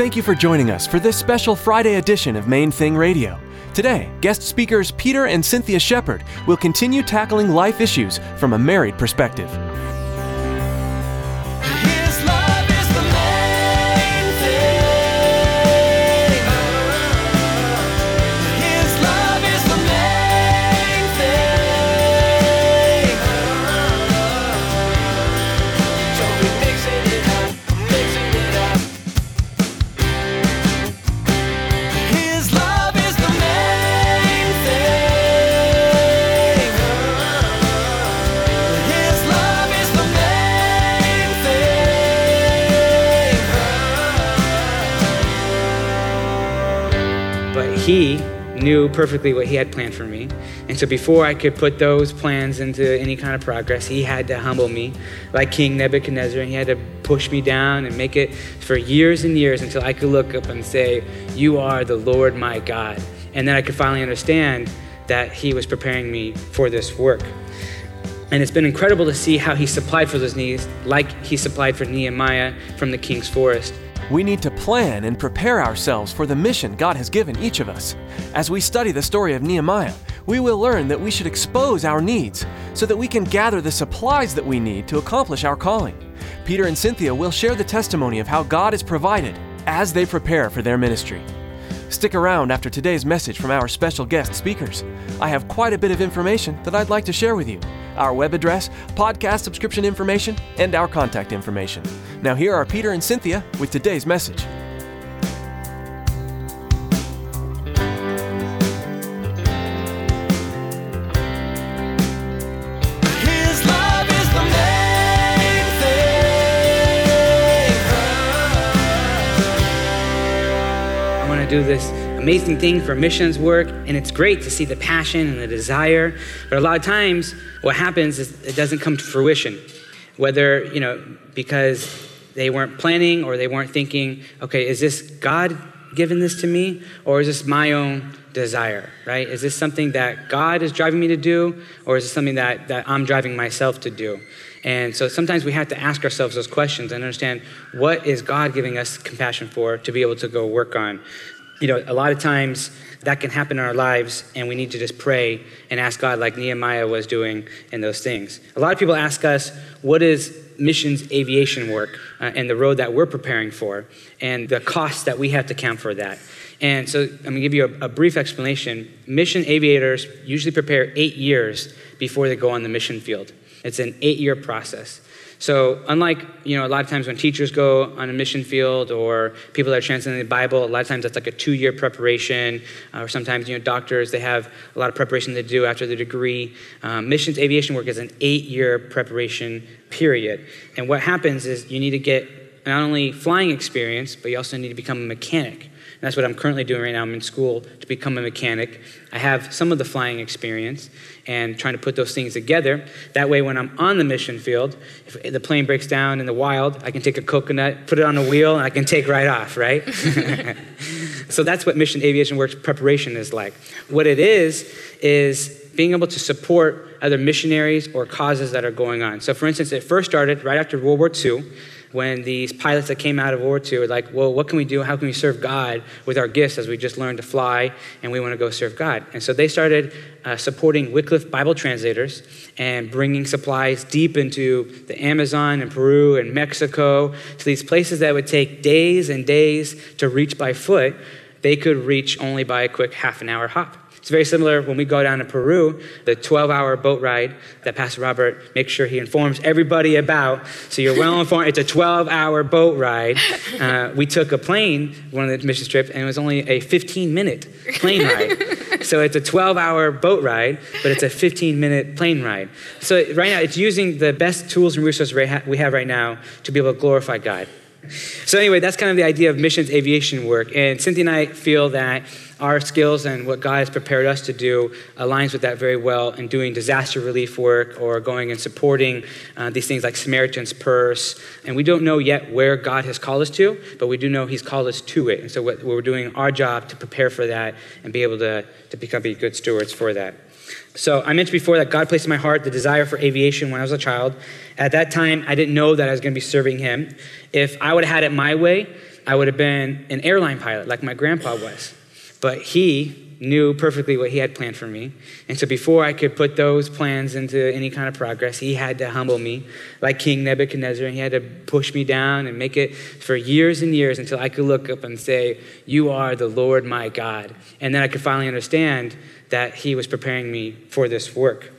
Thank you for joining us for this special Friday edition of Main Thing Radio. Today, guest speakers Peter and Cynthia Shepard will continue tackling life issues from a married perspective. But he knew perfectly what he had planned for me. And so before I could put those plans into any kind of progress, he had to humble me like King Nebuchadnezzar. And he had to push me down and make it for years and years until I could look up and say, You are the Lord my God. And then I could finally understand that he was preparing me for this work. And it's been incredible to see how he supplied for those needs, like he supplied for Nehemiah from the king's forest. We need to plan and prepare ourselves for the mission God has given each of us. As we study the story of Nehemiah, we will learn that we should expose our needs so that we can gather the supplies that we need to accomplish our calling. Peter and Cynthia will share the testimony of how God has provided as they prepare for their ministry. Stick around after today's message from our special guest speakers. I have quite a bit of information that I'd like to share with you our web address, podcast subscription information, and our contact information. Now, here are Peter and Cynthia with today's message. His love is the main thing. I want to do this amazing thing for missions work, and it's great to see the passion and the desire. But a lot of times, what happens is it doesn't come to fruition. Whether, you know, because they weren't planning or they weren't thinking, okay, is this God given this to me, or is this my own desire, right? Is this something that God is driving me to do, or is it something that, that I'm driving myself to do? And so sometimes we have to ask ourselves those questions and understand what is God giving us compassion for to be able to go work on. You know, a lot of times that can happen in our lives, and we need to just pray and ask God, like Nehemiah was doing in those things. A lot of people ask us, what is missions aviation work uh, and the road that we're preparing for, and the costs that we have to count for that? And so I'm to give you a, a brief explanation. Mission aviators usually prepare eight years before they go on the mission field. It's an eight year process. So unlike, you know, a lot of times when teachers go on a mission field or people that are translating the Bible, a lot of times that's like a two-year preparation. Uh, or sometimes, you know, doctors, they have a lot of preparation to do after the degree. Um, missions aviation work is an eight-year preparation period. And what happens is you need to get not only flying experience, but you also need to become a mechanic. And that's what I'm currently doing right now. I'm in school to become a mechanic. I have some of the flying experience and trying to put those things together. That way, when I'm on the mission field, if the plane breaks down in the wild, I can take a coconut, put it on a wheel, and I can take right off, right? so that's what mission aviation works preparation is like. What it is, is being able to support other missionaries or causes that are going on. So, for instance, it first started right after World War II when these pilots that came out of World War II were like, well, what can we do? How can we serve God with our gifts as we just learned to fly and we want to go serve God? And so they started uh, supporting Wycliffe Bible translators and bringing supplies deep into the Amazon and Peru and Mexico to these places that would take days and days to reach by foot. They could reach only by a quick half an hour hop. It's very similar when we go down to Peru, the 12 hour boat ride that Pastor Robert makes sure he informs everybody about. So you're well informed. It's a 12 hour boat ride. Uh, we took a plane, one of the mission trips, and it was only a 15 minute plane ride. so it's a 12 hour boat ride, but it's a 15 minute plane ride. So right now, it's using the best tools and resources we we have right now to be able to glorify God. So, anyway, that's kind of the idea of missions aviation work. And Cynthia and I feel that our skills and what God has prepared us to do aligns with that very well in doing disaster relief work or going and supporting uh, these things like Samaritan's Purse. And we don't know yet where God has called us to, but we do know He's called us to it. And so, what, we're doing our job to prepare for that and be able to, to become be good stewards for that. So I mentioned before that God placed in my heart the desire for aviation when I was a child. At that time, I didn't know that I was going to be serving Him. If I would have had it my way, I would have been an airline pilot like my grandpa was. But he knew perfectly what he had planned for me. And so before I could put those plans into any kind of progress, he had to humble me like King Nebuchadnezzar. And he had to push me down and make it for years and years until I could look up and say, You are the Lord my God. And then I could finally understand that he was preparing me for this work.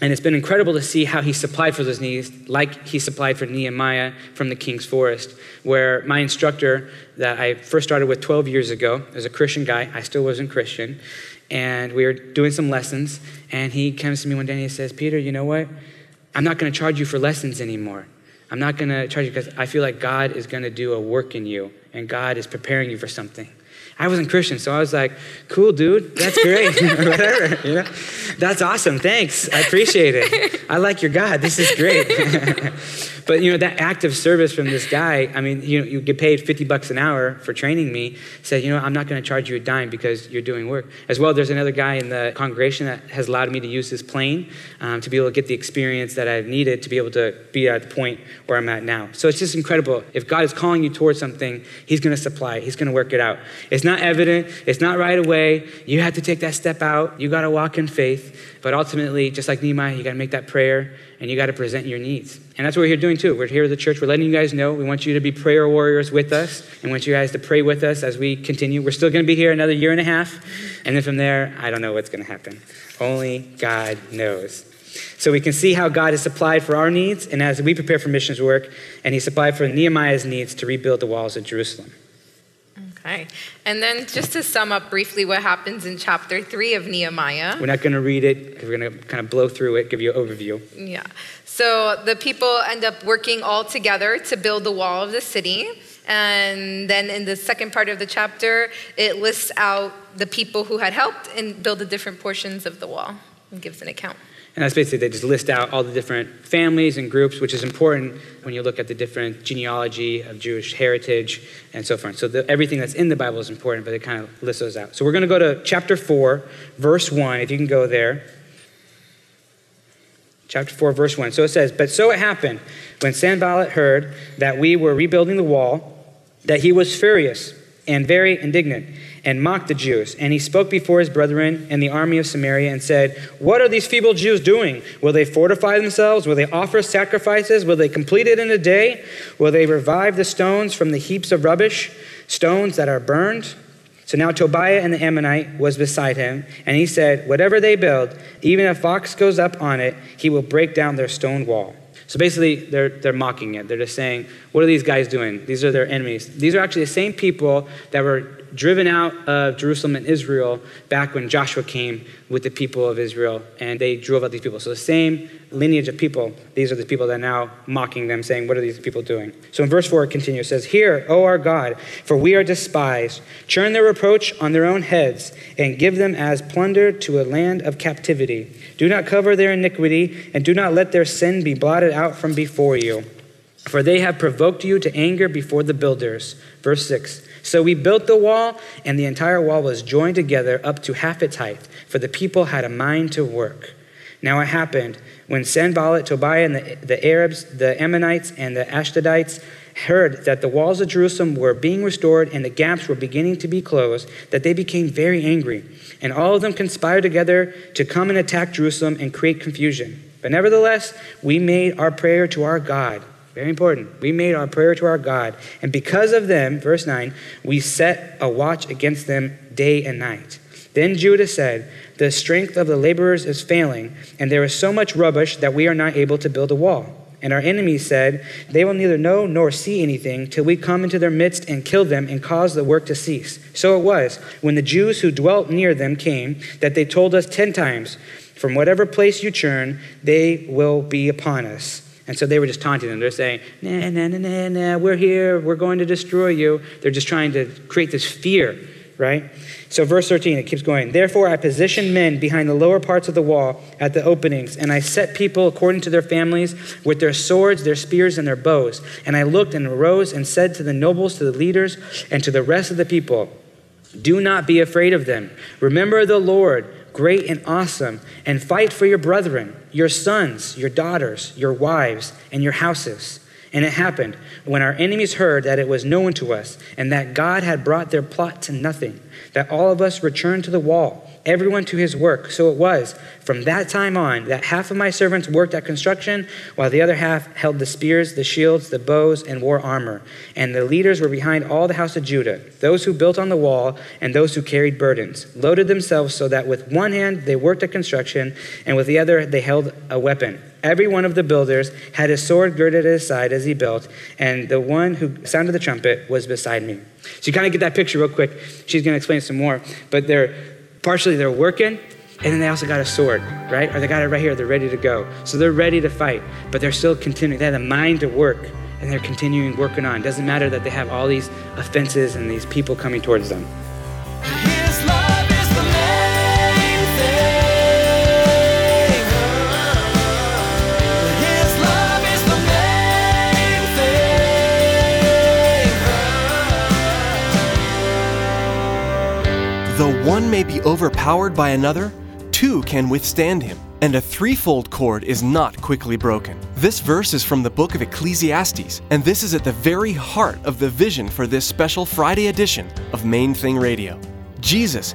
And it's been incredible to see how he supplied for those needs, like he supplied for Nehemiah from the king's forest, where my instructor that I first started with 12 years ago was a Christian guy. I still wasn't Christian. And we were doing some lessons. And he comes to me one day and he says, Peter, you know what? I'm not going to charge you for lessons anymore. I'm not going to charge you because I feel like God is going to do a work in you and God is preparing you for something. I wasn't Christian, so I was like, cool, dude, that's great, whatever, you know? That's awesome, thanks, I appreciate it. I like your God, this is great. but, you know, that act of service from this guy, I mean, you know, you get paid 50 bucks an hour for training me, said, you know, I'm not gonna charge you a dime because you're doing work. As well, there's another guy in the congregation that has allowed me to use his plane um, to be able to get the experience that I've needed to be able to be at the point where I'm at now. So it's just incredible. If God is calling you towards something, he's gonna supply it, he's gonna work it out. It's not evident, it's not right away. You have to take that step out. You got to walk in faith. But ultimately, just like Nehemiah, you got to make that prayer and you got to present your needs. And that's what we're here doing too. We're here at the church. We're letting you guys know. We want you to be prayer warriors with us and want you guys to pray with us as we continue. We're still going to be here another year and a half. And then from there, I don't know what's going to happen. Only God knows. So we can see how God has supplied for our needs, and as we prepare for missions work, and He supplied for Nehemiah's needs to rebuild the walls of Jerusalem. Okay. And then just to sum up briefly what happens in chapter 3 of Nehemiah. We're not going to read it. We're going to kind of blow through it, give you an overview. Yeah. So the people end up working all together to build the wall of the city. And then in the second part of the chapter, it lists out the people who had helped and build the different portions of the wall and gives an account. And that's basically, they just list out all the different families and groups, which is important when you look at the different genealogy of Jewish heritage and so forth. So the, everything that's in the Bible is important, but it kind of lists those out. So we're going to go to chapter 4, verse 1, if you can go there. Chapter 4, verse 1. So it says, But so it happened when Sanballat heard that we were rebuilding the wall, that he was furious and very indignant and mocked the Jews. And he spoke before his brethren and the army of Samaria and said, What are these feeble Jews doing? Will they fortify themselves? Will they offer sacrifices? Will they complete it in a day? Will they revive the stones from the heaps of rubbish, stones that are burned? So now Tobiah and the Ammonite was beside him, and he said, Whatever they build, even if fox goes up on it, he will break down their stone wall. So basically, they're, they're mocking it. They're just saying, What are these guys doing? These are their enemies. These are actually the same people that were driven out of Jerusalem and Israel back when Joshua came with the people of Israel, and they drove out these people. So the same lineage of people, these are the people that are now mocking them, saying, What are these people doing? So in verse 4, it continues, it says, Hear, O our God, for we are despised. Turn their reproach on their own heads, and give them as plunder to a land of captivity. Do not cover their iniquity, and do not let their sin be blotted out from before you. For they have provoked you to anger before the builders. Verse 6. So we built the wall, and the entire wall was joined together up to half its height, for the people had a mind to work. Now it happened when Sanballat, Tobiah, and the, the Arabs, the Ammonites, and the Ashdodites heard that the walls of Jerusalem were being restored and the gaps were beginning to be closed, that they became very angry. And all of them conspired together to come and attack Jerusalem and create confusion. But nevertheless, we made our prayer to our God. Very important. We made our prayer to our God. And because of them, verse 9, we set a watch against them day and night. Then Judah said, The strength of the laborers is failing, and there is so much rubbish that we are not able to build a wall. And our enemies said, They will neither know nor see anything till we come into their midst and kill them and cause the work to cease. So it was, when the Jews who dwelt near them came, that they told us ten times, From whatever place you churn, they will be upon us. And so they were just taunting them. They're saying, nah, nah, nah, nah, nah, we're here, we're going to destroy you. They're just trying to create this fear, right? So, verse 13, it keeps going. Therefore, I positioned men behind the lower parts of the wall at the openings, and I set people according to their families with their swords, their spears, and their bows. And I looked and arose and said to the nobles, to the leaders, and to the rest of the people, Do not be afraid of them. Remember the Lord, great and awesome, and fight for your brethren, your sons, your daughters, your wives, and your houses. And it happened when our enemies heard that it was known to us and that God had brought their plot to nothing, that all of us returned to the wall, everyone to his work. So it was from that time on that half of my servants worked at construction, while the other half held the spears, the shields, the bows, and wore armor. And the leaders were behind all the house of Judah, those who built on the wall and those who carried burdens, loaded themselves so that with one hand they worked at construction, and with the other they held a weapon. Every one of the builders had his sword girded at his side as he built, and the one who sounded the trumpet was beside me. So you kind of get that picture real quick. She's going to explain some more, but they're partially they're working, and then they also got a sword, right? Or they got it right here. They're ready to go. So they're ready to fight, but they're still continuing. They have a mind to work, and they're continuing working on. It doesn't matter that they have all these offenses and these people coming towards them. One may be overpowered by another, two can withstand him, and a threefold cord is not quickly broken. This verse is from the book of Ecclesiastes, and this is at the very heart of the vision for this special Friday edition of Main Thing Radio. Jesus,